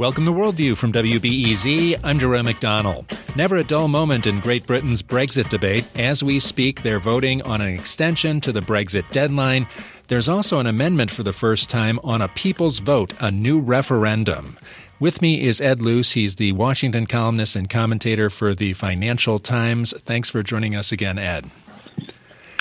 Welcome to Worldview from WBEZ. I'm Jerome McDonnell. Never a dull moment in Great Britain's Brexit debate. As we speak, they're voting on an extension to the Brexit deadline. There's also an amendment for the first time on a people's vote, a new referendum. With me is Ed Luce. He's the Washington columnist and commentator for the Financial Times. Thanks for joining us again, Ed.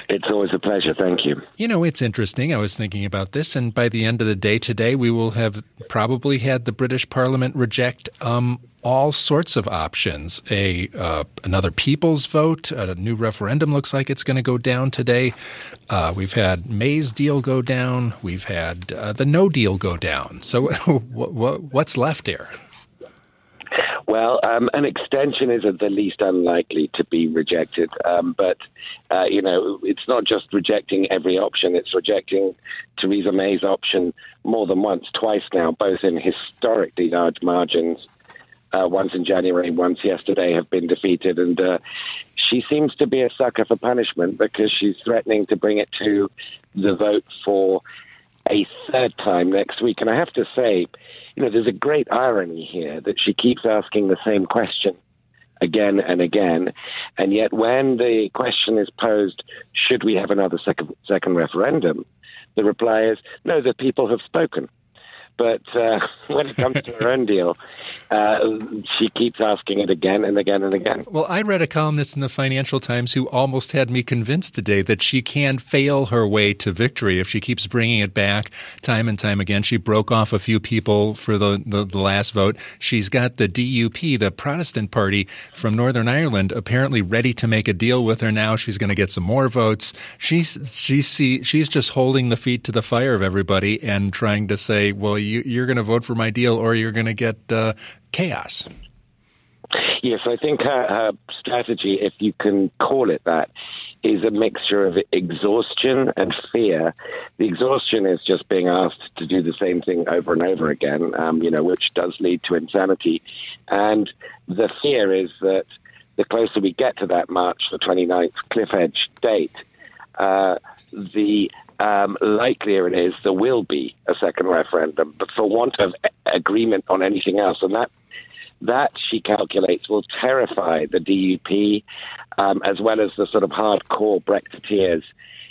It's always a pleasure. Thank you. You know, it's interesting. I was thinking about this, and by the end of the day today, we will have probably had the British Parliament reject um, all sorts of options. A uh, another people's vote, a new referendum looks like it's going to go down today. Uh, we've had May's deal go down. We've had uh, the No deal go down. So, what's left here? Well, um, an extension is the least unlikely to be rejected. Um, but, uh, you know, it's not just rejecting every option, it's rejecting Theresa May's option more than once, twice now, both in historically large margins. Uh, once in January, once yesterday, have been defeated. And uh, she seems to be a sucker for punishment because she's threatening to bring it to the vote for a third time next week. And I have to say, you know, there's a great irony here that she keeps asking the same question again and again. And yet, when the question is posed, should we have another second, second referendum? The reply is, no, the people have spoken. But uh, when it comes to her own deal, uh, she keeps asking it again and again and again. Well, I read a columnist in the Financial Times who almost had me convinced today that she can fail her way to victory if she keeps bringing it back time and time again. She broke off a few people for the, the, the last vote. She's got the DUP, the Protestant Party from Northern Ireland, apparently ready to make a deal with her now. She's going to get some more votes. She's, she's, she's just holding the feet to the fire of everybody and trying to say, well, you, are going to vote for my deal or you're going to get uh, chaos. Yes, I think her, her strategy, if you can call it that, is a mixture of exhaustion and fear. The exhaustion is just being asked to do the same thing over and over again, um, you know, which does lead to insanity. And the fear is that the closer we get to that March the 29th cliff edge date, uh, the um, likelier it is there will be a second referendum, but for want of agreement on anything else, and that that she calculates will terrify the DUP um, as well as the sort of hardcore Brexiteers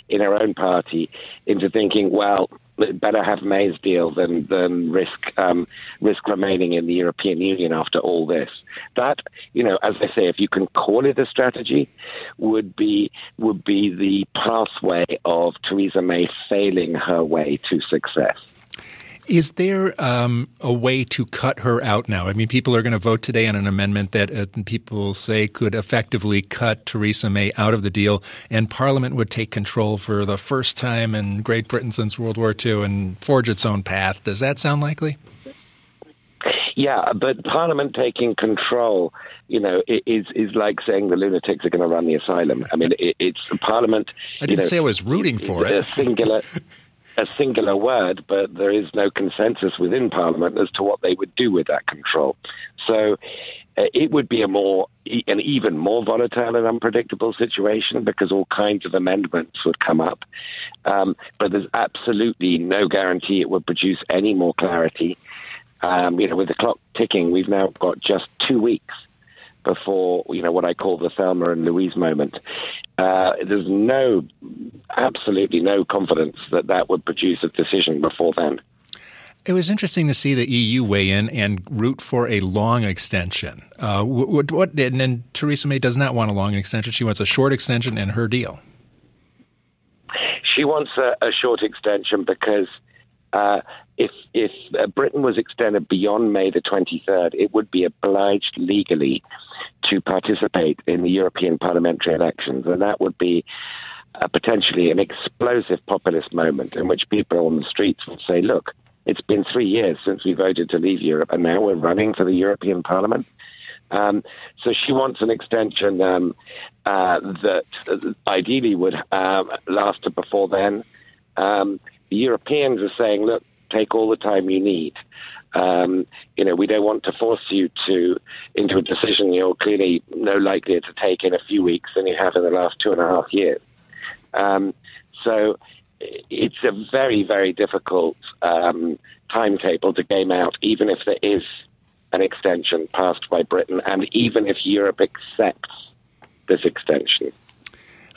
in her own party into thinking, well, better have May's deal than than risk um, risk remaining in the European Union after all this. That you know, as I say, if you can call it a strategy, would be would be the pathway of Theresa May failing her way to success. Is there um, a way to cut her out now? I mean, people are going to vote today on an amendment that uh, people say could effectively cut Theresa May out of the deal, and Parliament would take control for the first time in Great Britain since World War II and forge its own path. Does that sound likely? Yeah, but Parliament taking control, you know, is is like saying the lunatics are going to run the asylum. I mean, it, it's Parliament. I didn't you know, say I was rooting for it. A singular. A singular word, but there is no consensus within Parliament as to what they would do with that control. So uh, it would be a more, an even more volatile and unpredictable situation because all kinds of amendments would come up. Um, but there's absolutely no guarantee it would produce any more clarity. Um, you know, with the clock ticking, we've now got just two weeks before you know what I call the Thelma and Louise moment. Uh, there's no, absolutely no confidence that that would produce a decision before then. It was interesting to see the EU weigh in and root for a long extension. Uh, what, what, and, and Theresa May does not want a long extension. She wants a short extension in her deal. She wants a, a short extension because uh, if if Britain was extended beyond May the 23rd, it would be obliged legally to participate in the European parliamentary elections, and that would be uh, potentially an explosive populist moment in which people on the streets would say, "Look, it's been three years since we voted to leave Europe, and now we're running for the European Parliament." Um, so she wants an extension um, uh, that ideally would um, last to before then. Um, the Europeans are saying, look, take all the time you need. Um, you know, we don't want to force you to into a decision you're clearly no likelier to take in a few weeks than you have in the last two and a half years. Um, so it's a very, very difficult um, timetable to game out, even if there is an extension passed by Britain, and even if Europe accepts this extension.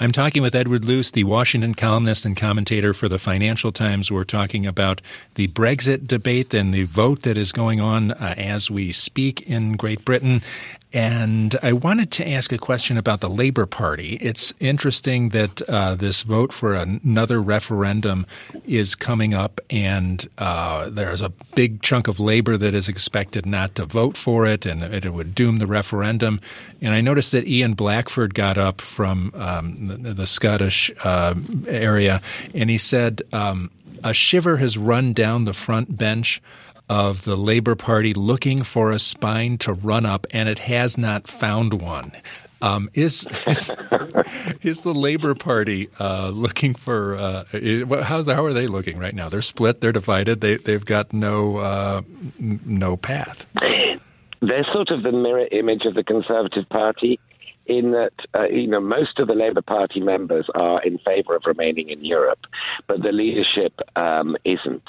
I'm talking with Edward Luce, the Washington columnist and commentator for the Financial Times. We're talking about the Brexit debate and the vote that is going on uh, as we speak in Great Britain. And I wanted to ask a question about the Labor Party. It's interesting that uh, this vote for another referendum is coming up, and uh, there's a big chunk of Labor that is expected not to vote for it, and it would doom the referendum. And I noticed that Ian Blackford got up from um, the, the, Scottish uh, area, and he said, um, A shiver has run down the front bench of the Labor Party looking for a spine to run up, and it has not found one. Um, is, is, is the Labor Party uh, looking for uh, how how are they looking right now? They're split. They're divided. They they've got no uh, no path. They're sort of the mirror image of the Conservative Party in that uh, you know most of the Labour Party members are in favour of remaining in Europe, but the leadership um, isn't.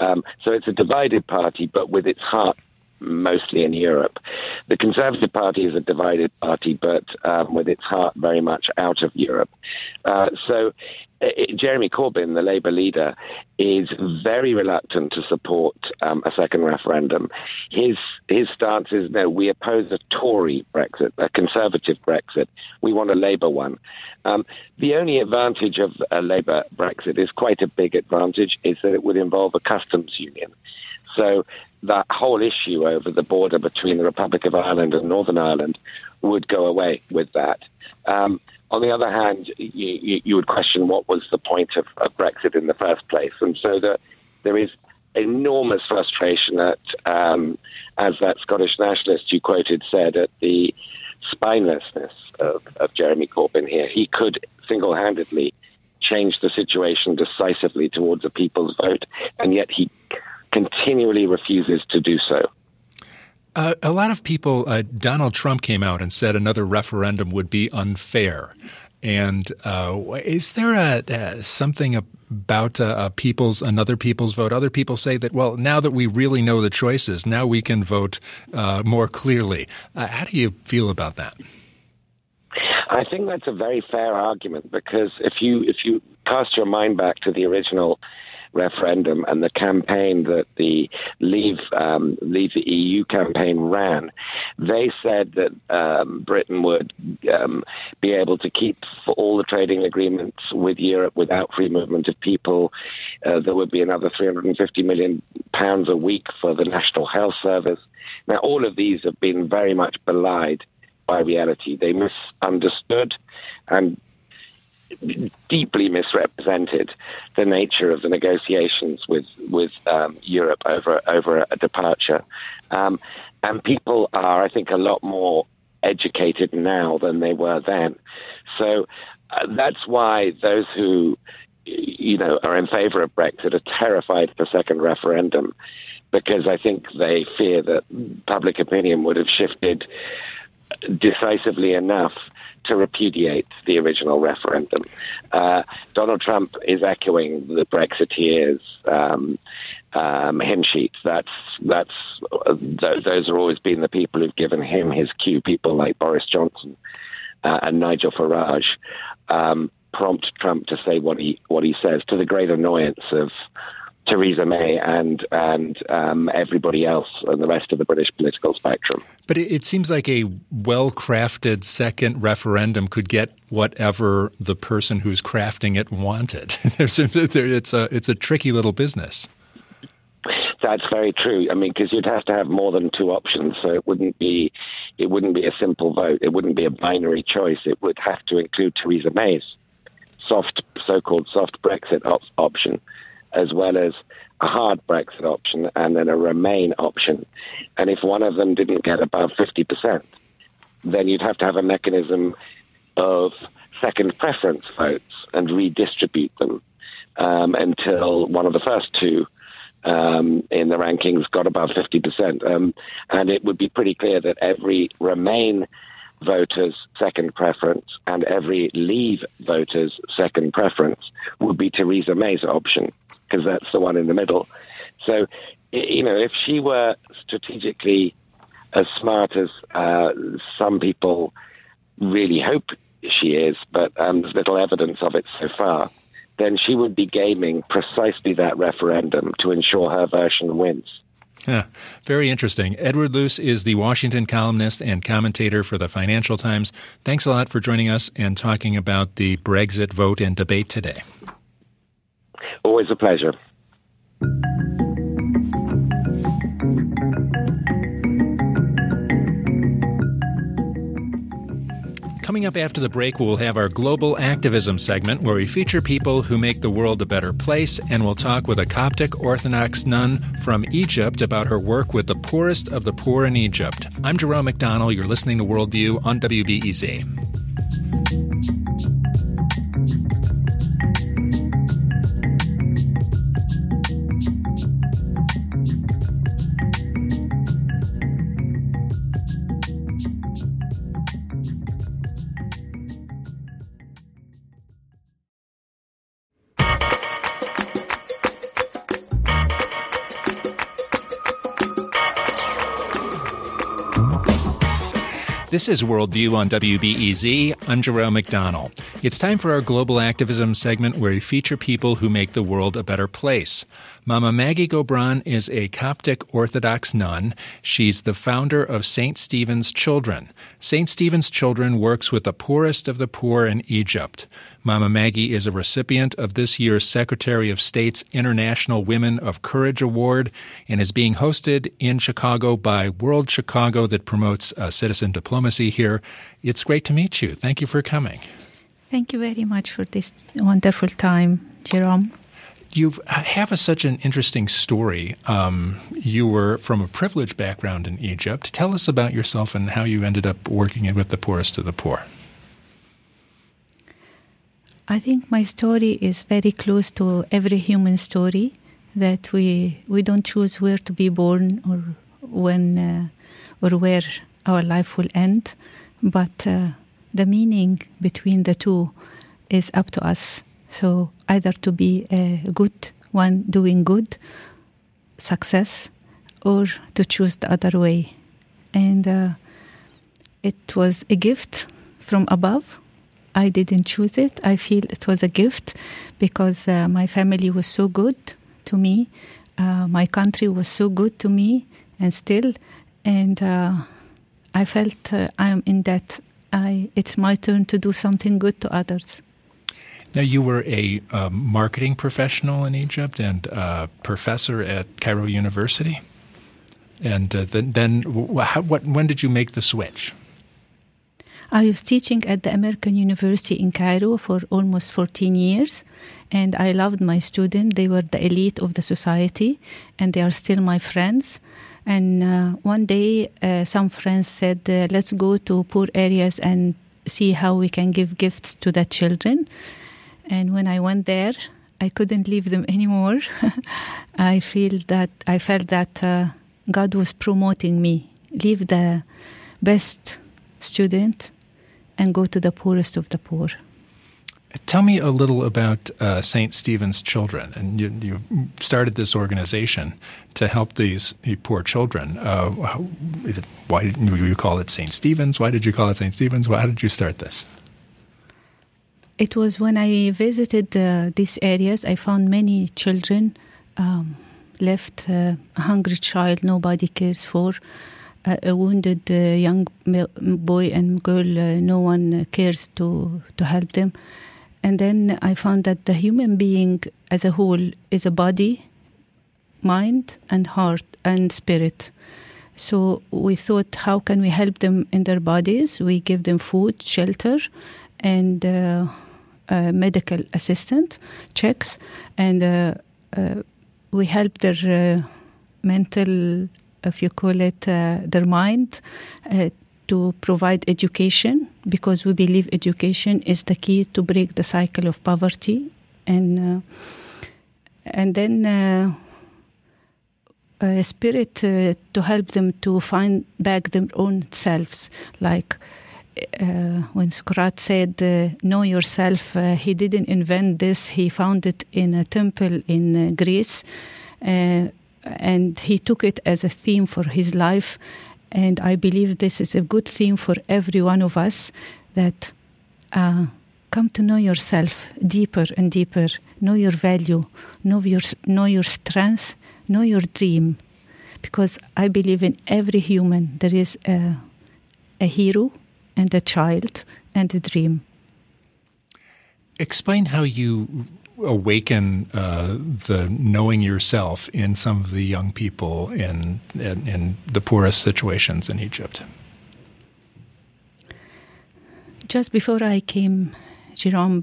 Um, so it's a divided party, but with its heart mostly in Europe. The Conservative Party is a divided party, but um, with its heart very much out of Europe. Uh, so it, Jeremy Corbyn, the Labour leader, is very reluctant to support um, a second referendum. His his stance is no, we oppose a Tory Brexit, a Conservative Brexit. We want a Labour one. Um, the only advantage of a Labour Brexit is quite a big advantage, is that it would involve a customs union. So that whole issue over the border between the Republic of Ireland and Northern Ireland would go away with that. Um, on the other hand, you, you, would question what was the point of, of, Brexit in the first place. And so the, there is enormous frustration that, um, as that Scottish nationalist you quoted said, at the spinelessness of, of Jeremy Corbyn here. He could single handedly change the situation decisively towards a people's vote, and yet he continually refuses to do so. Uh, a lot of people, uh, Donald Trump came out and said another referendum would be unfair. And uh, is there a, uh, something about uh, a people's another people's vote? Other people say that well, now that we really know the choices, now we can vote uh, more clearly. how do you feel about that? I think that's a very fair argument because if you if you cast your mind back to the original referendum and the campaign that the Leave um, Leave the EU campaign ran, they said that um, Britain would um, be able to keep all the trading agreements with Europe without free movement of people. Uh, there would be another 350 million pounds a week for the National Health Service. Now, all of these have been very much belied by reality. They misunderstood and deeply misrepresented the nature of the negotiations with with um, Europe over over a departure, um, and people are, I think, a lot more educated now than they were then. So uh, that's why those who you know are in favour of Brexit are terrified of the second referendum because I think they fear that public opinion would have shifted decisively enough to repudiate the original referendum. Uh, Donald Trump is echoing the Brexiteers. Um, um. That's that's th- those have always been the people who've given him his cue. People like Boris Johnson uh, and Nigel Farage um, prompt Trump to say what he what he says, to the great annoyance of Theresa May and and um, everybody else and the rest of the British political spectrum. But it, it seems like a well crafted second referendum could get whatever the person who's crafting it wanted. it's a it's a tricky little business. That's very true. I mean, because you'd have to have more than two options, so it wouldn't be it wouldn't be a simple vote. It wouldn't be a binary choice. It would have to include Theresa May's soft, so-called soft Brexit op- option as well as a hard Brexit option and then a Remain option. And if one of them didn't get above 50%, then you'd have to have a mechanism of second preference votes and redistribute them um, until one of the first two um, in the rankings got above 50%. Um, and it would be pretty clear that every Remain voter's second preference and every Leave voter's second preference would be Theresa May's option because that's the one in the middle. So, you know, if she were strategically as smart as uh, some people really hope she is, but um, there's little evidence of it so far, then she would be gaming precisely that referendum to ensure her version wins. Yeah, very interesting. Edward Luce is the Washington columnist and commentator for the Financial Times. Thanks a lot for joining us and talking about the Brexit vote and debate today. Always a pleasure. Coming up after the break, we'll have our global activism segment where we feature people who make the world a better place, and we'll talk with a Coptic Orthodox nun from Egypt about her work with the poorest of the poor in Egypt. I'm Jerome McDonnell. You're listening to Worldview on WBEZ. This is Worldview on WBEZ. I'm Jerome McDonnell. It's time for our global activism segment where we feature people who make the world a better place. Mama Maggie Gobran is a Coptic Orthodox nun. She's the founder of St. Stephen's Children. St. Stephen's Children works with the poorest of the poor in Egypt. Mama Maggie is a recipient of this year's Secretary of State's International Women of Courage Award and is being hosted in Chicago by World Chicago that promotes uh, citizen diplomacy here. It's great to meet you. Thank you for coming. Thank you very much for this wonderful time, Jerome. You have a, such an interesting story. Um, you were from a privileged background in Egypt. Tell us about yourself and how you ended up working with the poorest of the poor. I think my story is very close to every human story that we we don't choose where to be born or when uh, or where our life will end, but uh, the meaning between the two is up to us. So either to be a good one doing good, success, or to choose the other way. And uh, it was a gift from above I didn't choose it. I feel it was a gift because uh, my family was so good to me. Uh, my country was so good to me and still. And uh, I felt uh, I'm in that. I, it's my turn to do something good to others. Now, you were a um, marketing professional in Egypt and a professor at Cairo University. And uh, then, then how, what, when did you make the switch? I was teaching at the American University in Cairo for almost 14 years, and I loved my students. They were the elite of the society, and they are still my friends. And uh, one day, uh, some friends said, uh, Let's go to poor areas and see how we can give gifts to the children. And when I went there, I couldn't leave them anymore. I feel that I felt that uh, God was promoting me. Leave the best student and go to the poorest of the poor. Tell me a little about uh, St. Stephen's Children. And you, you, started this organization to help these poor children. Uh, it, why did you call it St. Stephen's? Why did you call it St. Stephen's? How did you start this? It was when I visited uh, these areas, I found many children um, left, uh, a hungry child nobody cares for a wounded uh, young boy and girl, uh, no one cares to, to help them. And then I found that the human being as a whole is a body, mind, and heart and spirit. So we thought, how can we help them in their bodies? We give them food, shelter, and uh, medical assistant checks, and uh, uh, we help their uh, mental if you call it, uh, their mind uh, to provide education because we believe education is the key to break the cycle of poverty. And uh, and then uh, a spirit uh, to help them to find back their own selves like uh, when Socrates said, Know yourself, he didn't invent this, he found it in a temple in Greece and he took it as a theme for his life And I believe this is a good theme for every one of us that uh, come to know yourself deeper and deeper, know your value, know your, know your strength, know your dream. Because I believe in every human there is a, a hero and a child and a dream. Explain how you awaken uh, the knowing yourself in some of the young people in, in, in the poorest situations in Egypt. Just before I came, Jerome,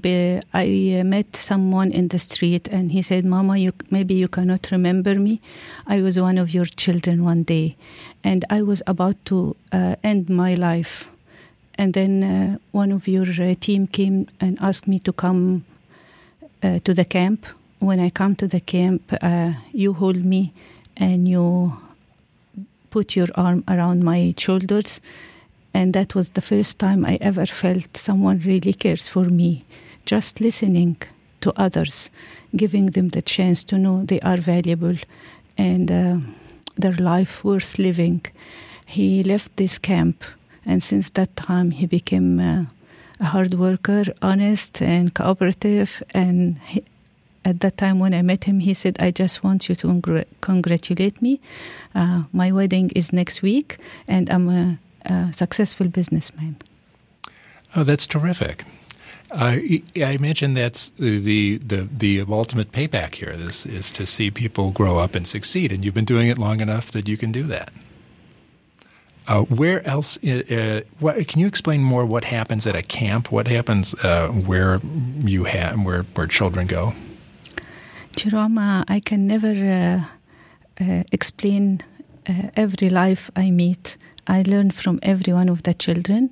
I met someone in the street, and he said, "Mama, you maybe you cannot remember me. I was one of your children one day, and I was about to uh, end my life." And then uh, one of your uh, team came and asked me to come uh, to the camp. When I come to the camp, uh, you hold me and you put your arm around my shoulders. And that was the first time I ever felt someone really cares for me. Just listening to others, giving them the chance to know they are valuable and uh, their life worth living. He left this camp, and since that time, he became uh, a hard worker, honest and cooperative. And he, at that time when I met him, he said, I just want you to congr- congratulate me. Uh, my wedding is next week, and I'm a, a successful businessman. Oh, that's terrific. Uh, I imagine that's the, the the ultimate payback here is, is to see people grow up and succeed, and you've been doing it long enough that you can do that. Uh, where else? Uh, uh, what, can you explain more what happens at a camp? What happens uh, where you have where where children go? Jerome, I can never uh, explain every life I meet. I learn from every one of the children,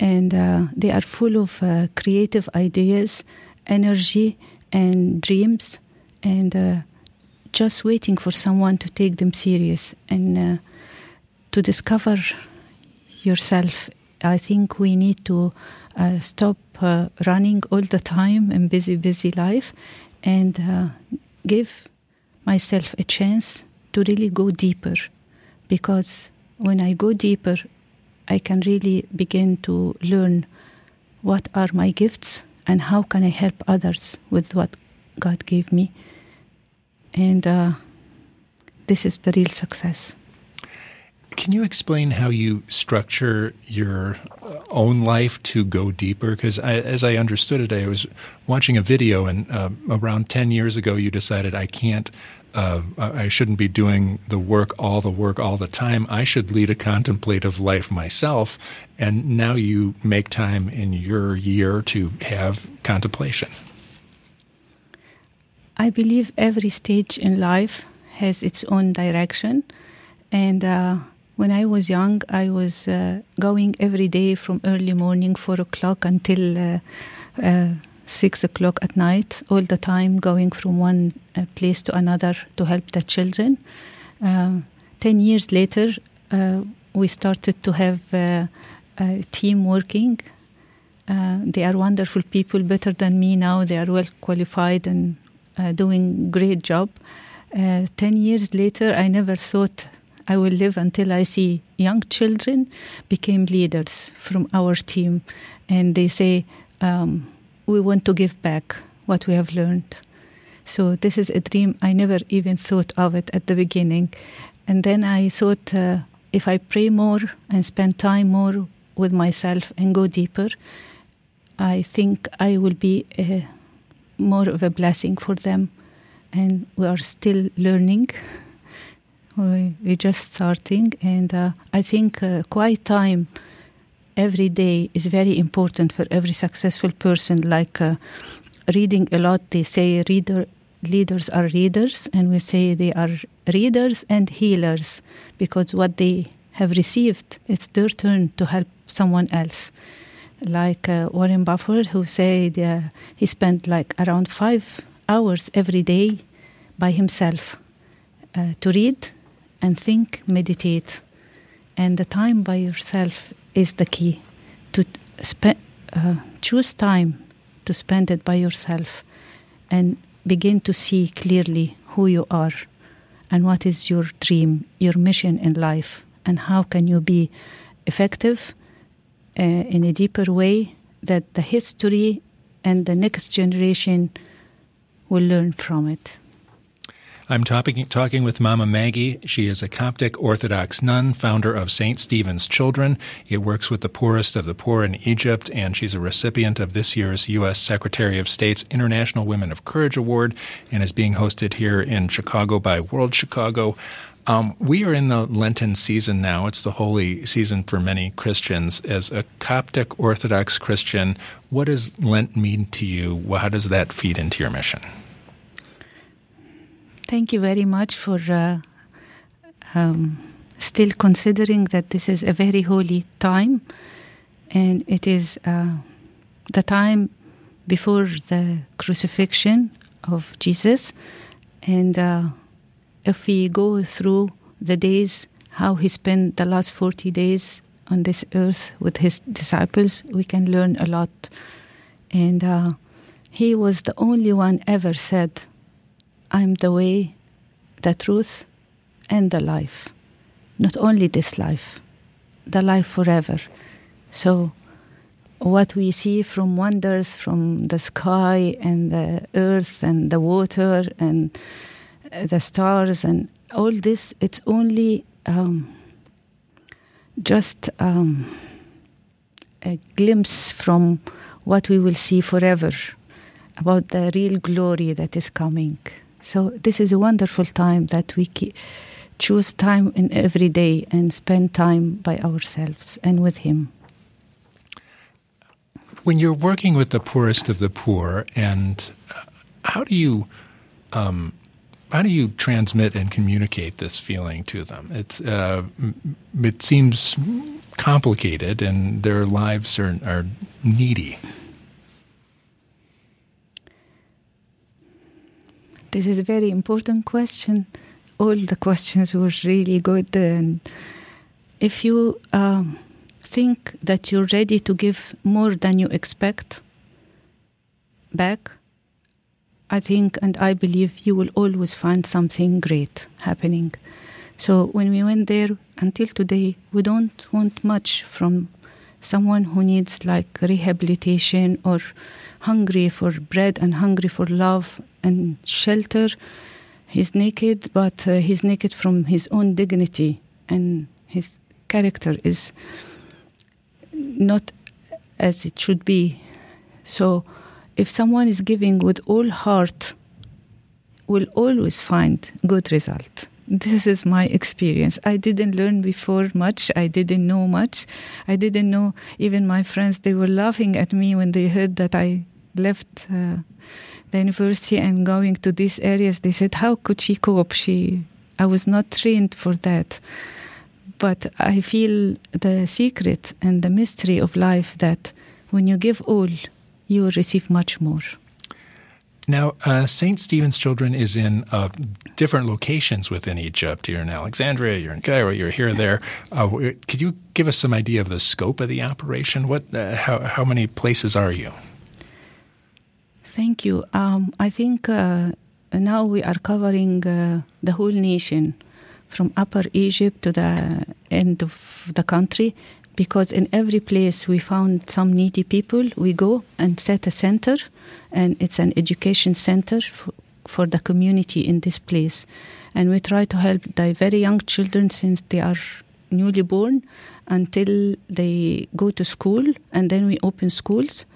and they are full of creative ideas, energy, and dreams, and just waiting for someone to take them serious and to discover yourself, I think we need to uh, stop uh, running all the time in busy, busy life and uh, give myself a chance to really go deeper. Because when I go deeper, I can really begin to learn what are my gifts and how can I help others with what God gave me. And uh, this is the real success. Can you explain how you structure your uh, own life to go deeper? Because as I understood it, I was watching a video, and uh, around 10 years ago, you decided I can't, uh, I shouldn't be doing the work, all the work, all the time. I should lead a contemplative life myself. And now you make time in your year to have contemplation. I believe every stage in life has its own direction. And uh, when I was young, I was uh, going every day from early morning, four o'clock, until uh, uh, six o'clock at night, all the time, going from one uh, place to another to help the children. Uh, ten years later, uh, we started to have a team working. they are wonderful people, better than me now. They are well qualified and doing great job. ten years later, I never thought I will live until I see young children became leaders from our team, and they say um, we want to give back what we have learned. So this is a dream I never even thought of it at the beginning, and then I thought uh, if I pray more and spend time more with myself and go deeper, I think I will be a, more of a blessing for them, and we are still learning. We, we're just starting, and uh, I think uh, quiet time every day is very important for every successful person. Like uh, reading a lot, they say reader leaders are readers, and we say they are readers and healers because what they have received, it's their turn to help someone else. Like uh, Warren Buffett, who said uh, he spent like around five hours every day by himself uh, to read and think, meditate. And the time by yourself is the key to spend, uh, choose time to spend it by yourself and begin to see clearly who you are and what is your dream, your mission in life. and how can you be effective uh, in a deeper way that the history and the next generation will learn from it. I'm talking, talking with Mama Maggie. She is a Coptic Orthodox nun, founder of St. Stephen's Children. It works with the poorest of the poor in Egypt, and she's a recipient of this year's U.S. Secretary of State's International Women of Courage Award and is being hosted here in Chicago by World Chicago. Um, we are in the Lenten season now. It's the holy season for many Christians. As a Coptic Orthodox Christian, what does Lent mean to you? How does that feed into your mission? Thank you very much for uh, um, still considering that this is a very holy time, and it is uh, the time before the crucifixion of Jesus. And uh, if we go through the days, how he spent the last 40 days on this earth with his disciples, we can learn a lot. And uh, he was the only one ever said, I'm the way, the truth, and the life. Not only this life, the life forever. So, what we see from wonders from the sky and the earth and the water and the stars and all this, it's only um, just um, a glimpse from what we will see forever about the real glory that is coming. So this is a wonderful time that we choose time in every day and spend time by ourselves and with Him. When you're working with the poorest of the poor, and uh, how do you um, how do you transmit and communicate this feeling to them? It's uh, it seems complicated, and their lives are are needy. This is a very important question. All the questions were really good. And if you um, think that you're ready to give more than you expect back, I think and I believe you will always find something great happening. So when we went there until today, we don't want much from someone who needs like rehabilitation or hungry for bread and hungry for love and shelter. He's naked, but uh, he's naked from his own dignity, and his character is not as it should be. So, if someone is giving with all heart, will always find good result. This is my experience. I didn't learn before much. I didn't know much. I didn't know even my friends. They were laughing at me when they heard that I left uh, the university and going to these areas, they said, "How could she cope? She, I was not trained for that." But I feel the secret and the mystery of life that when you give all, you will receive much more. Now, uh, St. Stephen's Children is in uh, different locations within Egypt. You're in Alexandria, you're in Cairo, you're here, there. Uh, could you give us some idea of the scope of the operation? What, uh, how, how many places are you? Thank you. Um, I think uh, now we are covering uh, the whole nation from Upper Egypt to the end of the country because in every place we found some needy people. We go and set a center, and it's an education center for, for the community in this place. And we try to help the very young children since they are newly born until they go to school, and then we open schools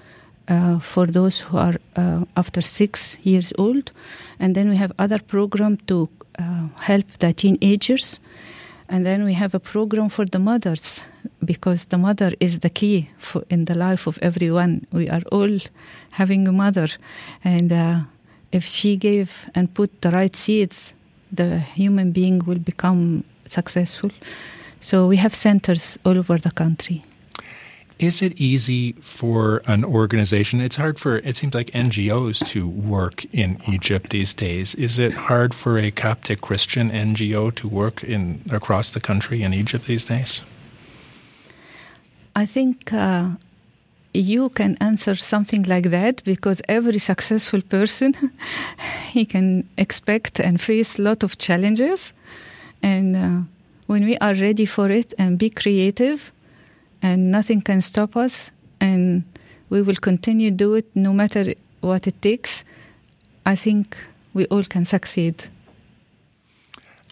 uh, for those who are uh, after six years old. And then we have other program to uh, help the teenagers. And then we have a program for the mothers because the mother is the key for, in the life of everyone. We are all having a mother. And uh, if she gave and put the right seeds, the human being will become successful. So we have centers all over the country. Is it easy for an organization? It's hard for, it seems like NGOs to work in Egypt these days. Is it hard for a Coptic Christian NGO to work in across the country in Egypt these days? I think uh, you can answer something like that because every successful person he can expect and face a lot of challenges and uh, when we are ready for it and be creative, and nothing can stop us, and we will continue to do it no matter what it takes. I think we all can succeed.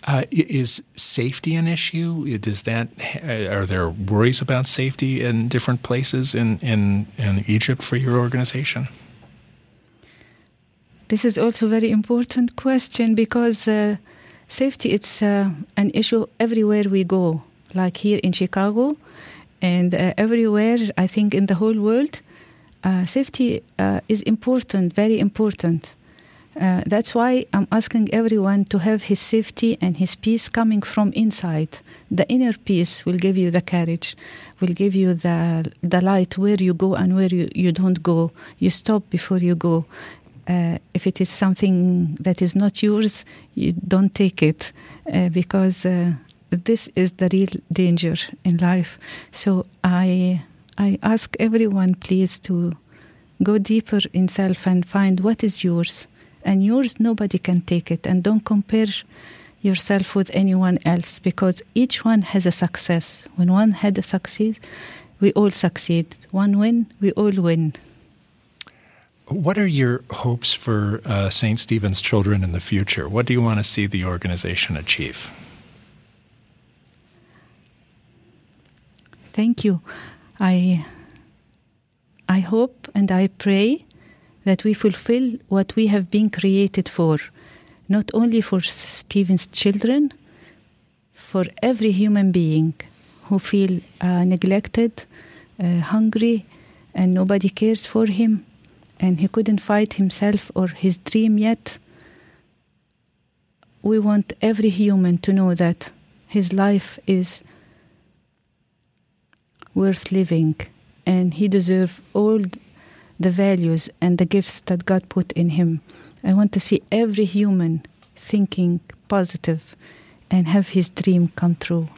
Uh, is safety an issue? Does that are there worries about safety in different places in in, in Egypt for your organization? This is also a very important question because uh, safety it's uh, an issue everywhere we go, like here in Chicago, and uh, everywhere I think in the whole world. Uh, safety uh, is important, very important. Uh, that's why I'm asking everyone to have his safety and his peace coming from inside. The inner peace will give you the courage, will give you the the light where you go and where you, you don't go. You stop before you go. Uh, if it is something that is not yours, you don't take it uh, because uh, this is the real danger in life. So I I ask everyone, please, to go deeper in self and find what is yours. And yours nobody can take it. And don't compare yourself with anyone else because each one has a success. When one had a success we all succeed. One win we all win. What are your hopes for uh, st stephen's children in the future? What do you want to see the organization achieve thank you i i hope and i pray that we fulfill what we have been created for, not only for Stephen's children, for every human being who feel uh, neglected, uh, hungry, and nobody cares for him, and he couldn't fight himself or his dream yet. We want every human to know that his life is worth living and he deserves all the values and the gifts that God put in him. I want to see every human thinking positive and have his dream come true.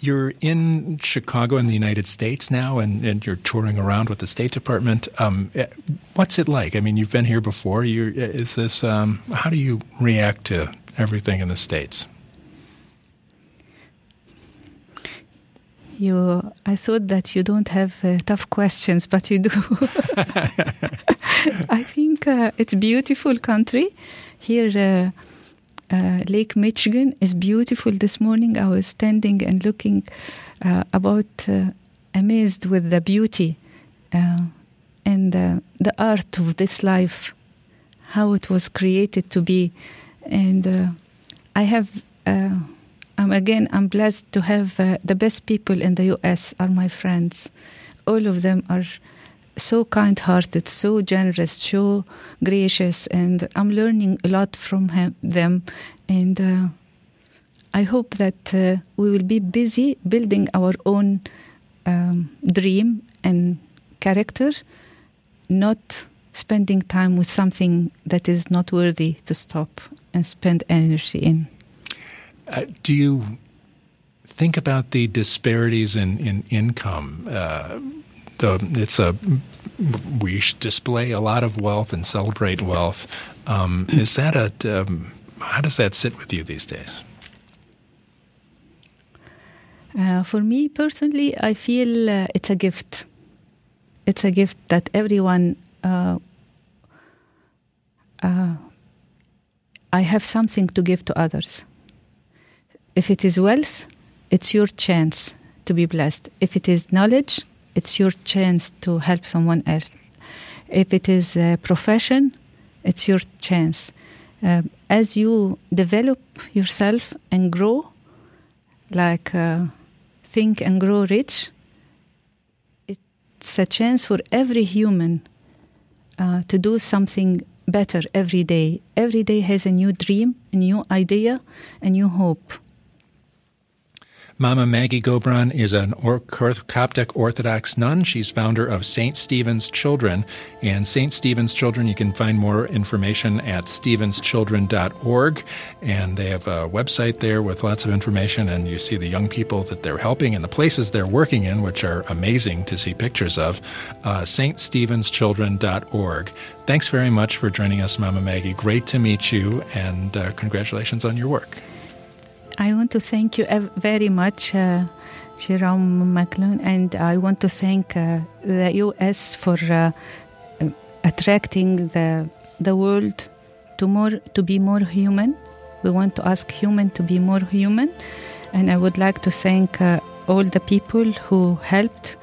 You're in Chicago in the United States now, and, and you're touring around with the State Department. Um, eh, what's it like? I mean, you've been here before. you eh, is this? Um, how do you react to everything in the states? You i thought that you don't have uh, tough questions but you do. I think uh, it's beautiful country. Here uh, uh, lake michigan is beautiful. This morning i was standing and looking uh, about uh, amazed with the beauty and the art of this life how it was created to be. And i have um, again, I'm blessed to have uh, the best people in the U.S. are my friends. All of them are so kind-hearted, so generous, so gracious, and I'm learning a lot from him, them. And uh, I hope that uh, we will be busy building our own um, dream and character, not spending time with something that is not worthy to stop and spend energy in. Uh, do you think about the disparities in, in income? Uh, the, it's a we display a lot of wealth and celebrate wealth. Um, is that a um, how does that sit with you these days? Uh, for me personally, I feel uh, it's a gift. It's a gift that everyone. Uh, uh I have something to give to others. If it is wealth, it's your chance to be blessed. If it is knowledge, it's your chance to help someone else. If it is a profession, it's your chance. Uh, as you develop yourself and grow, like uh, think and grow rich, it's a chance for every human uh, to do something better every day. Every day has a new dream, a new idea, a new hope. Mama Maggie Gobran is an Coptic Orthodox nun. She's founder of St. Stephen's Children. And St. Stephen's Children, you can find more information at stephenschildren.org. And they have a website there with lots of information. And you see the young people that they're helping and the places they're working in, which are amazing to see pictures of. Uh, ststephenschildren.org. Thanks very much for joining us, Mama Maggie. Great to meet you, and uh, congratulations on your work. I want to thank you very much, uh, Jerome McClune, and I want to thank uh, the U.S. for uh, attracting the the world to more to be more human. We want to ask human to be more human, and I would like to thank uh, all the people who helped,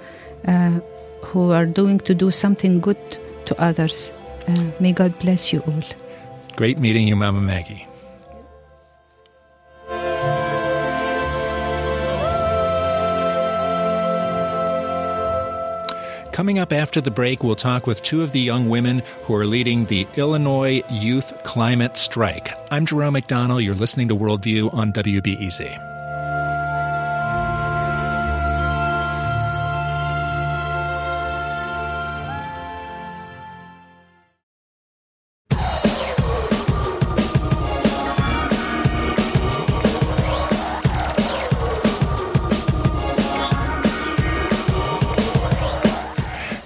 uh, who are doing to do something good to others. Uh, may God bless you all. Great meeting you, Mama Maggie. Coming up after the break, we'll talk with two of the young women who are leading the Illinois Youth Climate Strike. I'm Jerome McDonnell. You're listening to Worldview on WBEZ.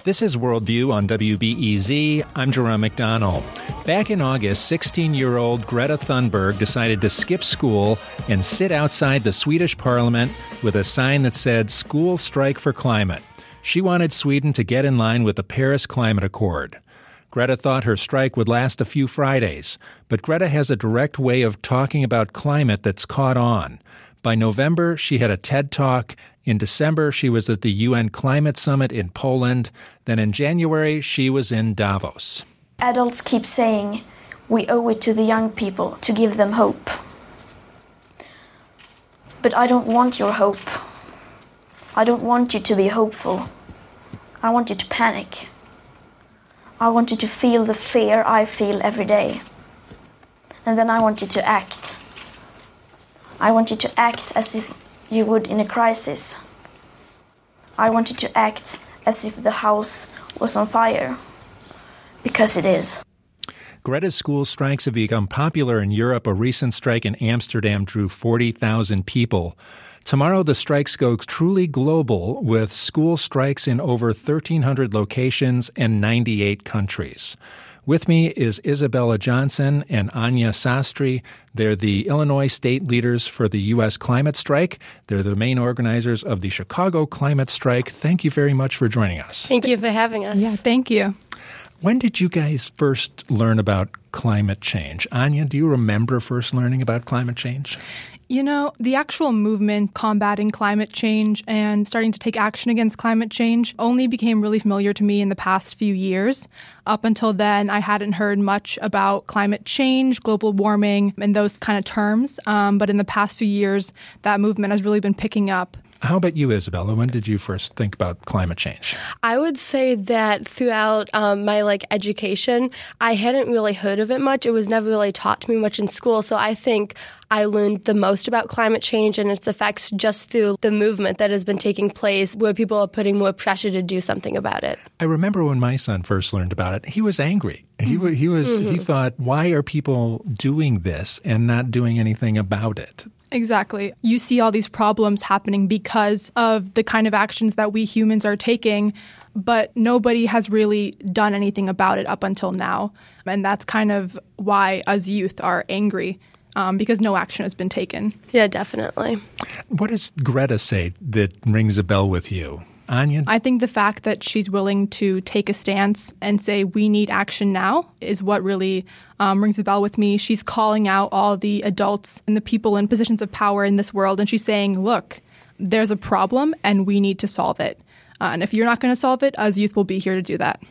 This is Worldview on WBEZ. I'm Jerome McDonnell. Back in August, 16 year old Greta Thunberg decided to skip school and sit outside the Swedish parliament with a sign that said, School Strike for Climate. She wanted Sweden to get in line with the Paris Climate Accord. Greta thought her strike would last a few Fridays, but Greta has a direct way of talking about climate that's caught on. By November, she had a TED Talk in December, she was at the UN Climate Summit in Poland. Then in January, she was in Davos. Adults keep saying we owe it to the young people to give them hope. But I don't want your hope. I don't want you to be hopeful. I want you to panic. I want you to feel the fear I feel every day. And then I want you to act. I want you to act as if you would in a crisis. I wanted to act as if the house was on fire, because it is. Greta's school strikes have become popular in Europe. A recent strike in Amsterdam drew 40,000 people. Tomorrow, the strikes go truly global with school strikes in over 1,300 locations and 98 countries. With me is Isabella Johnson and Anya Sastry. They're the Illinois state leaders for the U.S. climate strike. They're the main organizers of the Chicago climate strike. Thank you very much for joining us. Thank you for having us. Yeah, thank you. When did you guys first learn about climate change? Anya, do you remember first learning about climate change? You know, the actual movement combating climate change and starting to take action against climate change only became really familiar to me in the past few years. Up until then, I hadn't heard much about climate change, global warming, and those kind of terms. Um, but in the past few years, that movement has really been picking up. How about you, Isabella? When did you first think about climate change? I would say that throughout um, my like education, I hadn't really heard of it much. It was never really taught to me much in school. So I think I learned the most about climate change and its effects just through the movement that has been taking place where people are putting more pressure to do something about it. I remember when my son first learned about it, he was angry. He, he was mm-hmm. he thought, why are people doing this and not doing anything about it? Exactly. You see all these problems happening because of the kind of actions that we humans are taking, but nobody has really done anything about it up until now. And that's kind of why us youth are angry um, because no action has been taken. Yeah, definitely. What does Greta say that rings a bell with you? I think the fact that she's willing to take a stance and say, we need action now, is what really um, rings a bell with me. She's calling out all the adults and the people in positions of power in this world, and she's saying, look, there's a problem and we need to solve it. Uh, and if you're not going to solve it, as youth will be here to do that.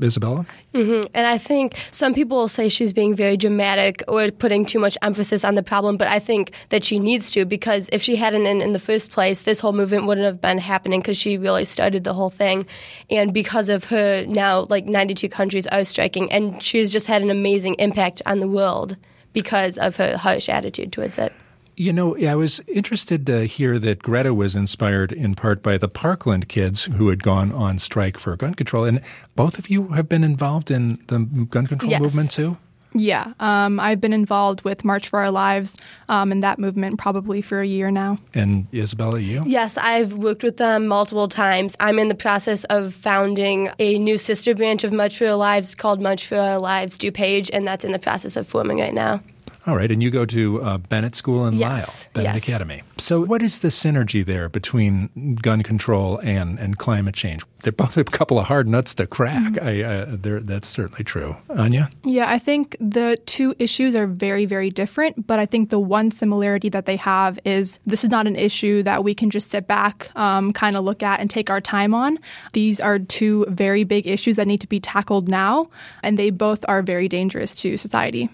Isabella? Mm-hmm. And I think some people will say she's being very dramatic or putting too much emphasis on the problem, but I think that she needs to because if she hadn't in, in the first place, this whole movement wouldn't have been happening because she really started the whole thing. And because of her, now like 92 countries are striking, and she's just had an amazing impact on the world because of her harsh attitude towards it. You know, I was interested to hear that Greta was inspired in part by the Parkland kids who had gone on strike for gun control. And both of you have been involved in the gun control yes. movement too? Yeah, um, I've been involved with March for Our Lives um, and that movement probably for a year now. And Isabella, you? Yes, I've worked with them multiple times. I'm in the process of founding a new sister branch of March for Our Lives called March for Our Lives DuPage, and that's in the process of forming right now. All right, and you go to uh, Benet School in Yes, Lisle, Benet yes. Academy. So, what is the synergy there between gun control and, and climate change? They're both a couple of hard nuts to crack. Mm-hmm. I, uh, that's certainly true. Anya? Yeah, I think the two issues are very, very different, but I think the one similarity that they have is this is not an issue that we can just sit back, um, kind of look at, and take our time on. These are two very big issues that need to be tackled now, and they both are very dangerous to society.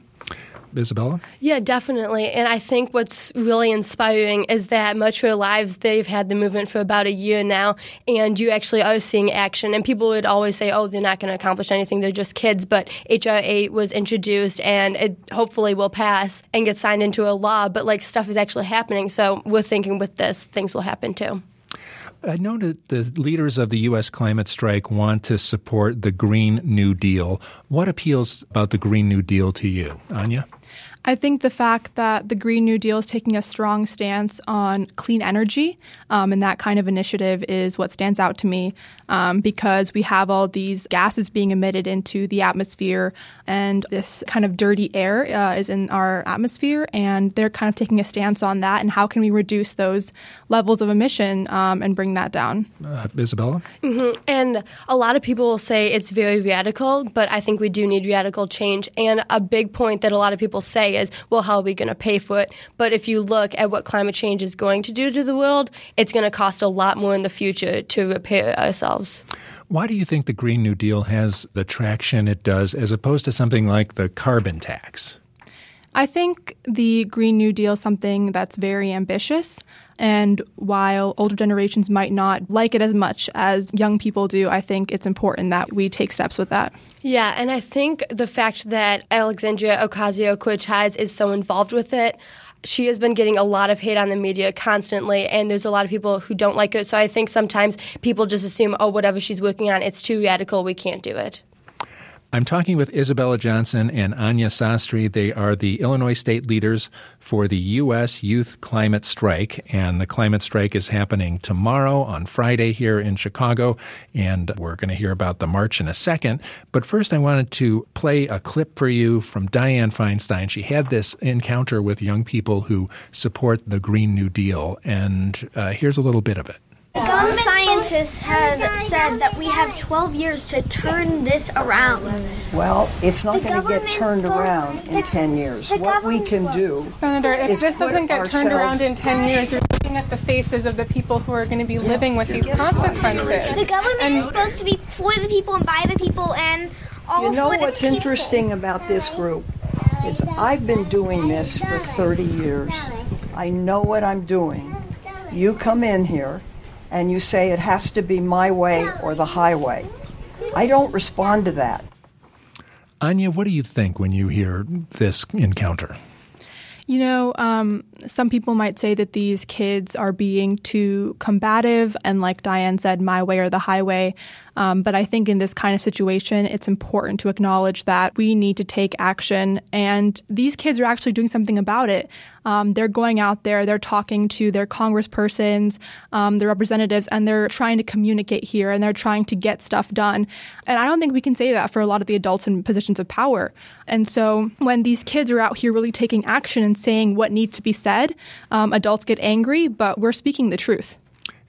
Isabella? Yeah, definitely. And I think what's really inspiring is that Metro Lives, they've had the movement for about a year now, and you actually are seeing action. And people would always say, oh, they're not going to accomplish anything, they're just kids. But HR 8 was introduced, and it hopefully will pass and get signed into a law. But like stuff is actually happening. So we're thinking with this, things will happen too. I know that the leaders of the U.S. climate strike want to support the Green New Deal. What appeals about the Green New Deal to you, Anya? I think the fact that the Green New Deal is taking a strong stance on clean energy um, and that kind of initiative is what stands out to me um, because we have all these gases being emitted into the atmosphere and this kind of dirty air uh, is in our atmosphere and they're kind of taking a stance on that and how can we reduce those levels of emission um, and bring that down. Uh, Isabella? And a lot of people will say it's very radical, but I think we do need radical change. And a big point that a lot of people say is, well, how are we going to pay for it? But if you look at what climate change is going to do to the world, it's going to cost a lot more in the future to repair ourselves. Why do you think the Green New Deal has the traction it does as opposed to something like the carbon tax? I think the Green New Deal is something that's very ambitious. And while older generations might not like it as much as young people do, I think it's important that we take steps with that. Yeah, and I think the fact that Alexandria Ocasio Cortez is so involved with it, she has been getting a lot of hate on the media constantly, and there's a lot of people who don't like it. So I think sometimes people just assume, oh, whatever she's working on, it's too radical, we can't do it. I'm talking with Isabella Johnson and Anya Sastry. They are the Illinois state leaders for the U.S. Youth Climate Strike. And the climate strike is happening tomorrow on Friday here in Chicago. And we're going to hear about the march in a second. But first, I wanted to play a clip for you from Dianne Feinstein. She had this encounter with young people who support the Green New Deal. And uh, here's a little bit of it. Some scientists have said that we have 12 years to turn this around. Well, it's not going to get turned around in 10 years. What we can do, Senator, if is this doesn't get turned around in 10 years, you're looking at the faces of the people who are going to be living with these consequences. The government And- is supposed to be for the people and by the people and all you know for the what's people. interesting about this group is I've been doing this for 30 years. I know what I'm doing. You come in here and you say it has to be my way or the highway. I don't respond to that. Anya, what do you think when you hear this encounter? You know, um, some people might say that these kids are being too combative, and like Dianne said, my way or the highway. Um, but I think in this kind of situation, it's important to acknowledge that we need to take action, and these kids are actually doing something about it. Um, they're going out there, they're talking to their congresspersons, um, their representatives, and they're trying to communicate here and they're trying to get stuff done. And I don't think we can say that for a lot of the adults in positions of power. And so when these kids are out here really taking action and saying what needs to be said, um, adults get angry, but we're speaking the truth.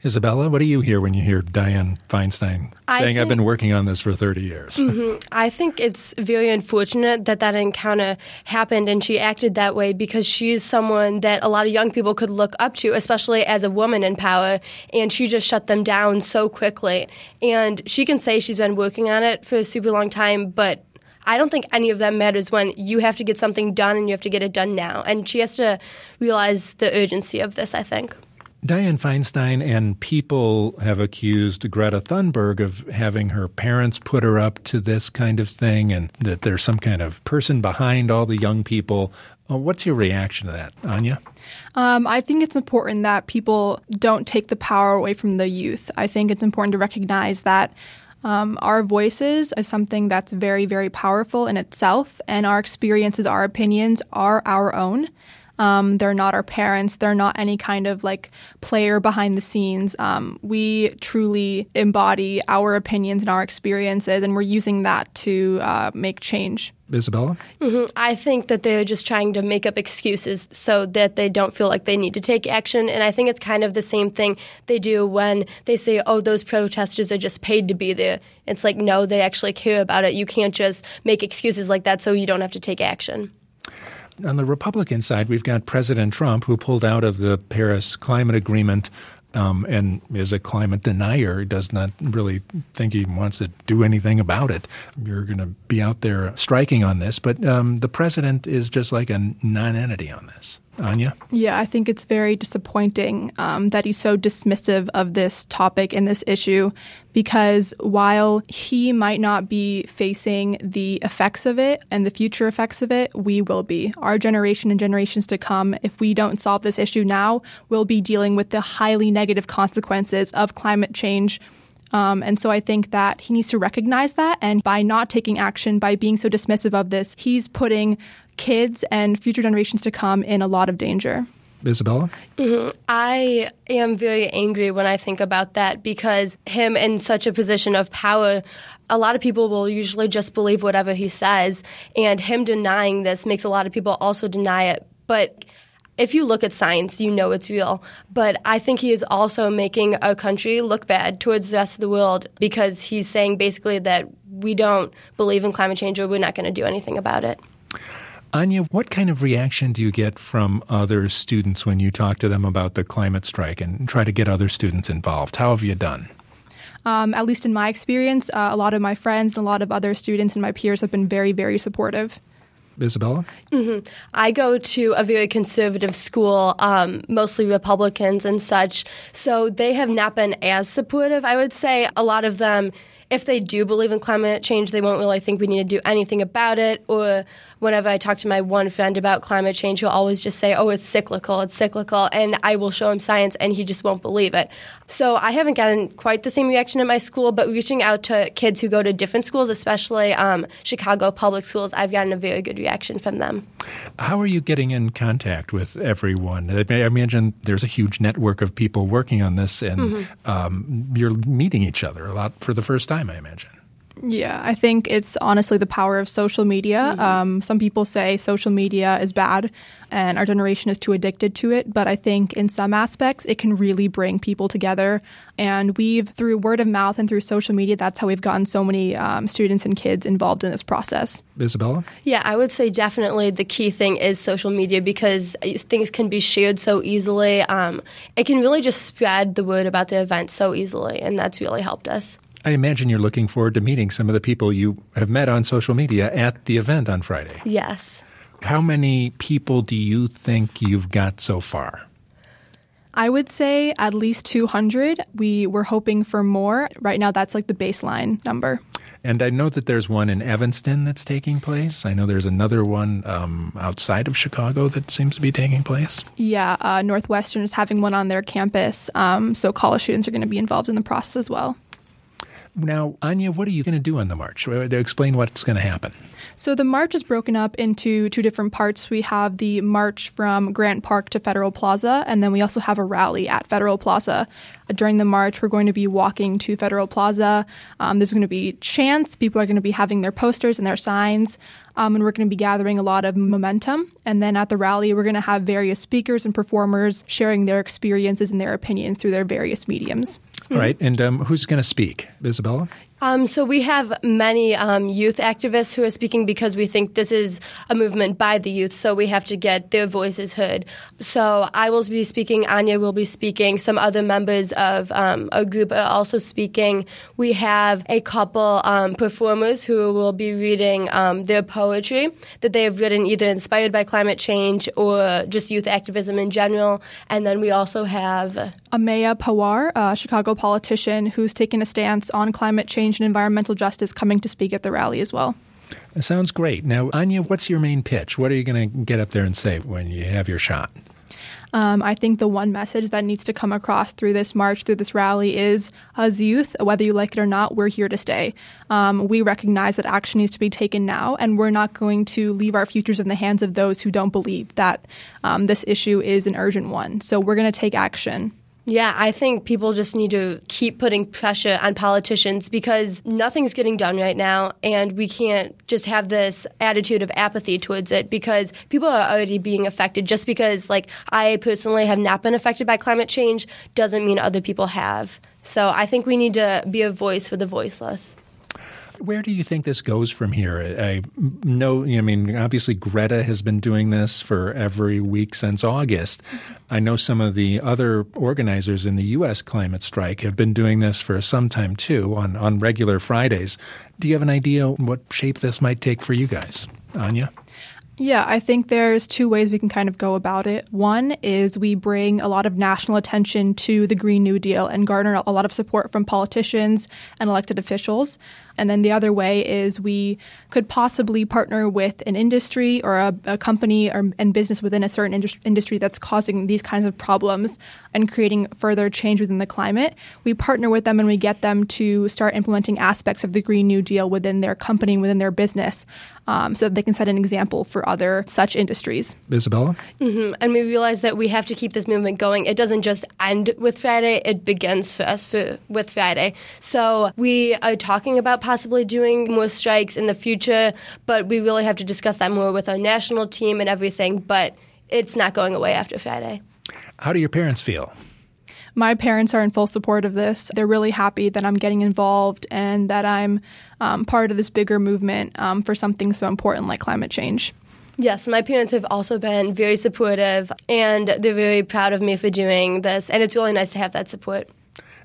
Isabella, what do you hear when you hear Dianne Feinstein I saying, I've been working on this for 30 years? Mm-hmm. I think it's very unfortunate that that encounter happened and she acted that way because she is someone that a lot of young people could look up to, especially as a woman in power, and she just shut them down so quickly. And she can say she's been working on it for a super long time, but I don't think any of that matters when you have to get something done and you have to get it done now. And she has to realize the urgency of this, I think. Dianne Feinstein and people have accused Greta Thunberg of having her parents put her up to this kind of thing and that there's some kind of person behind all the young people. Uh, what's your reaction to that, Anya? Um, I think it's important that people don't take the power away from the youth. I think it's important to recognize that um, our voices is something that's very, very powerful in itself, and our experiences, our opinions are our own. Um, they're not our parents. They're not any kind of like player behind the scenes. Um, we truly embody our opinions and our experiences, and we're using that to uh, make change. Isabella? Mm-hmm. I think that they're just trying to make up excuses so that they don't feel like they need to take action. And I think it's kind of the same thing they do when they say, oh, those protesters are just paid to be there. It's like, no, they actually care about it. You can't just make excuses like that so you don't have to take action. On the Republican side, we've got President Trump, who pulled out of the Paris Climate Agreement um, and is a climate denier, does not really think he wants to do anything about it. You're going to be out there striking on this, but um, the president is just like a non-entity on this. Anya? Yeah, I think it's very disappointing um, that he's so dismissive of this topic and this issue because while he might not be facing the effects of it and the future effects of it, we will be. Our generation and generations to come, if we don't solve this issue now, will be dealing with the highly negative consequences of climate change. Um, and so I think that he needs to recognize that. And by not taking action, by being so dismissive of this, he's putting kids and future generations to come in a lot of danger. Isabella? Mm-hmm. I am very angry when I think about that because him in such a position of power, a lot of people will usually just believe whatever he says, and him denying this makes a lot of people also deny it. But if you look at science, you know it's real. But I think he is also making a country look bad towards the rest of the world because he's saying basically that we don't believe in climate change or we're not going to do anything about it. Anya, what kind of reaction do you get from other students when you talk to them about the climate strike and try to get other students involved? How have you done? Um, at least in my experience, uh, a lot of my friends and a lot of other students and my peers have been very, very supportive. Isabella? Mm-hmm. I go to a very conservative school, um, mostly Republicans and such. So they have not been as supportive. I would say a lot of them, if they do believe in climate change, they won't really think we need to do anything about it or whenever I talk to my one friend about climate change, he'll always just say, oh, it's cyclical, it's cyclical. And I will show him science and he just won't believe it. So I haven't gotten quite the same reaction at my school, but reaching out to kids who go to different schools, especially um, Chicago public schools, I've gotten a very good reaction from them. How are you getting in contact with everyone? I imagine there's a huge network of people working on this, and mm-hmm. um, you're meeting each other a lot for the first time, I imagine. Yeah, I think it's honestly the power of social media. Mm-hmm. Um, some people say social media is bad and our generation is too addicted to it, but I think in some aspects it can really bring people together. And we've, through word of mouth and through social media, that's how we've gotten so many um, students and kids involved in this process. Isabella? Yeah, I would say definitely the key thing is social media because things can be shared so easily. Um, it can really just spread the word about the event so easily, and that's really helped us. I imagine you're looking forward to meeting some of the people you have met on social media at the event on Friday. Yes. How many people do you think you've got so far? I would say at least 200. We were hoping for more. Right now, that's like the baseline number. And I know that there's one in Evanston that's taking place. I know there's another one um, outside of Chicago that seems to be taking place. Yeah, uh, Northwestern is having one on their campus. Um, so college students are going to be involved in the process as well. Now, Anya, what are you going to do on the march? Explain what's going to happen. So the march is broken up into two different parts. We have the march from Grant Park to Federal Plaza, and then we also have a rally at Federal Plaza. Uh, during the march, we're going to be walking to Federal Plaza. Um, there's going to be chants. People are going to be having their posters and their signs. Um, and we're going to be gathering a lot of momentum. And then at the rally, we're going to have various speakers and performers sharing their experiences and their opinions through their various mediums. Right. And um, who's going to speak? Isabella? Um, so we have many um, youth activists who are speaking because we think this is a movement by the youth, so we have to get their voices heard. So I will be speaking, Anya will be speaking, some other members of um, a group are also speaking. We have a couple um, performers who will be reading um, their poetry that they have written either inspired by climate change or just youth activism in general. And then we also have Ameya Pawar, a Chicago politician who's taken a stance on climate change change and environmental justice coming to speak at the rally as well. That sounds great. Now, Anya, what's your main pitch? What are you going to get up there and say when you have your shot? Um, I think the one message that needs to come across through this march, through this rally, is as youth, whether you like it or not, we're here to stay. Um, we recognize that action needs to be taken now, and we're not going to leave our futures in the hands of those who don't believe that um, this issue is an urgent one. So we're going to take action. Yeah, I think people just need to keep putting pressure on politicians because nothing's getting done right now, and we can't just have this attitude of apathy towards it because people are already being affected. Just because, like, I personally have not been affected by climate change doesn't mean other people have. So I think we need to be a voice for the voiceless. Where do you think this goes from here? I know, I mean, obviously Greta has been doing this for every week since August. I know some of the other organizers in the U.S. climate strike have been doing this for some time too on, on regular Fridays. Do you have an idea what shape this might take for you guys? Anya? Yeah, I think there's two ways we can kind of go about it. One is we bring a lot of national attention to the Green New Deal and garner a lot of support from politicians and elected officials. And then the other way is we could possibly partner with an industry or a, a company or, and business within a certain indus- industry that's causing these kinds of problems and creating further change within the climate. We partner with them and we get them to start implementing aspects of the Green New Deal within their company, within their business, um, so that they can set an example for other such industries. Isabella? Mm-hmm. And we realize that we have to keep this movement going. It doesn't just end with Friday, it begins for us for, with Friday. So we are talking about possibly doing more strikes in the future, but we really have to discuss that more with our national team and everything. But it's not going away after Friday. How do your parents feel? My parents are in full support of this. They're really happy that I'm getting involved and that I'm um, part of this bigger movement um, for something so important like climate change. Yes, my parents have also been very supportive and they're very proud of me for doing this. And it's really nice to have that support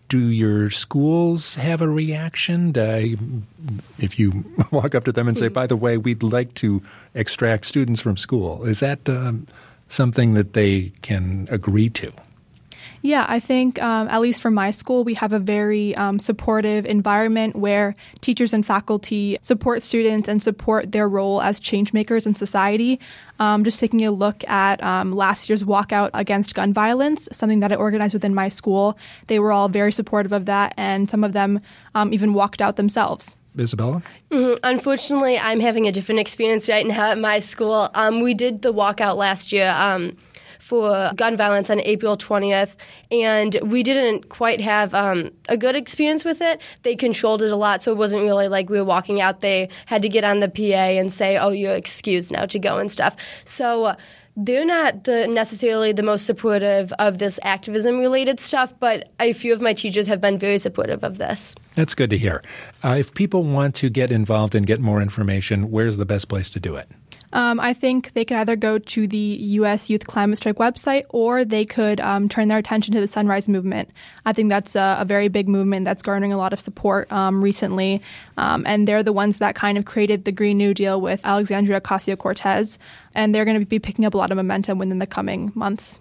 do your schools have a reaction? if you walk up to them and say, by the way, we'd like to extract students from school, is that um, something that they can agree to? Yeah, I think um, at least for my school, we have a very um, supportive environment where teachers and faculty support students and support their role as change makers in society. Um, just taking a look at um, last year's walkout against gun violence, something that I organized within my school, they were all very supportive of that, and some of them um, even walked out themselves. Isabella? Mm-hmm. Unfortunately, I'm having a different experience right now at my school. Um, we did the walkout last year for gun violence on April 20th, and we didn't quite have um, a good experience with it. They controlled it a lot, so it wasn't really like we were walking out. They had to get on the PA and say, "Oh, you're excused now to go" and stuff. So. Uh, they're not the necessarily the most supportive of this activism related stuff, but a few of my teachers have been very supportive of this. That's good to hear. Uh, if people want to get involved and get more information, where's the best place to do it? Um, I think they could either go to the U.S. Youth Climate Strike website or they could um, turn their attention to the Sunrise Movement. I think that's a, a very big movement that's garnering a lot of support um, recently. Um, and they're the ones that kind of created the Green New Deal with Alexandria Ocasio Cortez. And they're going to be picking up a lot of momentum within the coming months.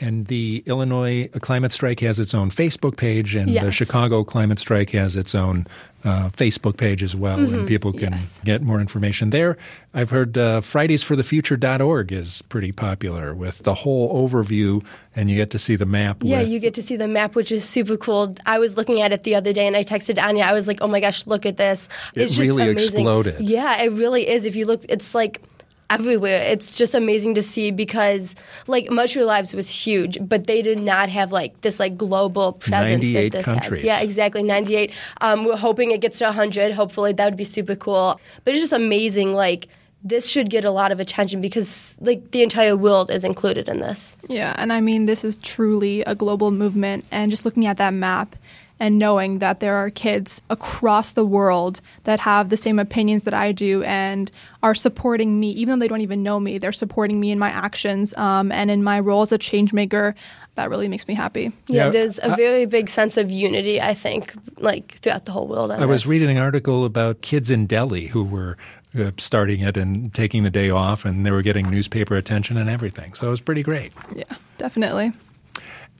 And the Illinois Climate Strike has its own Facebook page, and yes. the Chicago Climate Strike has its own uh, Facebook page as well, mm-hmm. and people can yes. get more information there. I've heard uh, FridaysForTheFuture.org is pretty popular with the whole overview, and you get to see the map. Yeah, with, you get to see the map, which is super cool. I was looking at it the other day, and I texted Anya. I was like, "Oh my gosh, look at this! It's it really amazing. exploded." Yeah, it really is. If you look, it's like everywhere. It's just amazing to see because like Much Your Lives was huge, but they did not have like this like global presence that this countries. has. Yeah, exactly. 98. Um, we're hoping it gets to 100. Hopefully that would be super cool. But it's just amazing like this should get a lot of attention because like the entire world is included in this. Yeah, and I mean this is truly a global movement and just looking at that map and knowing that there are kids across the world that have the same opinions that I do and are supporting me, even though they don't even know me, they're supporting me in my actions um, and in my role as a change maker. That really makes me happy. Yeah, yeah there's a very big sense of unity, I think, like throughout the whole world. I was reading an article about kids in Delhi who were uh, starting it and taking the day off, and they were getting newspaper attention and everything. So it was pretty great. Yeah, definitely.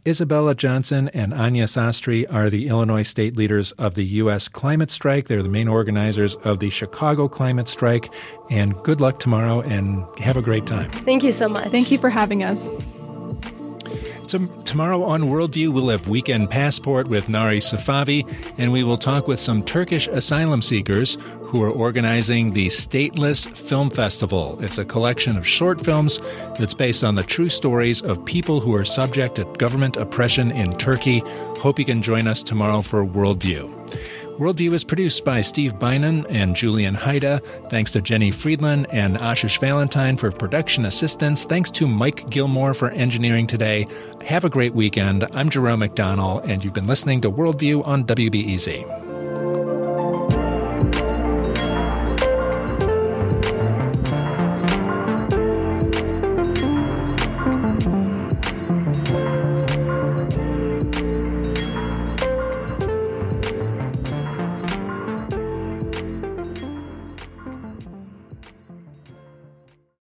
Isabella Johnson and Anya Sastry are the Illinois state leaders of the U.S. climate strike. They're the main organizers of the Chicago climate strike. And good luck tomorrow and have a great time. Thank you so much. Thank you for having us. Tomorrow on Worldview, we'll have Weekend Passport with Nari Safavi, and we will talk with some Turkish asylum seekers who are organizing the Stateless Film Festival. It's a collection of short films that's based on the true stories of people who are subject to government oppression in Turkey. Hope you can join us tomorrow for Worldview. Worldview is produced by Steve Bynum and Julian Hayda. Thanks to Jenny Friedland and Ashish Valentine for production assistance. Thanks to Mike Gilmore for engineering today. Have a great weekend. I'm Jerome McDonnell, and you've been listening to Worldview on WBEZ.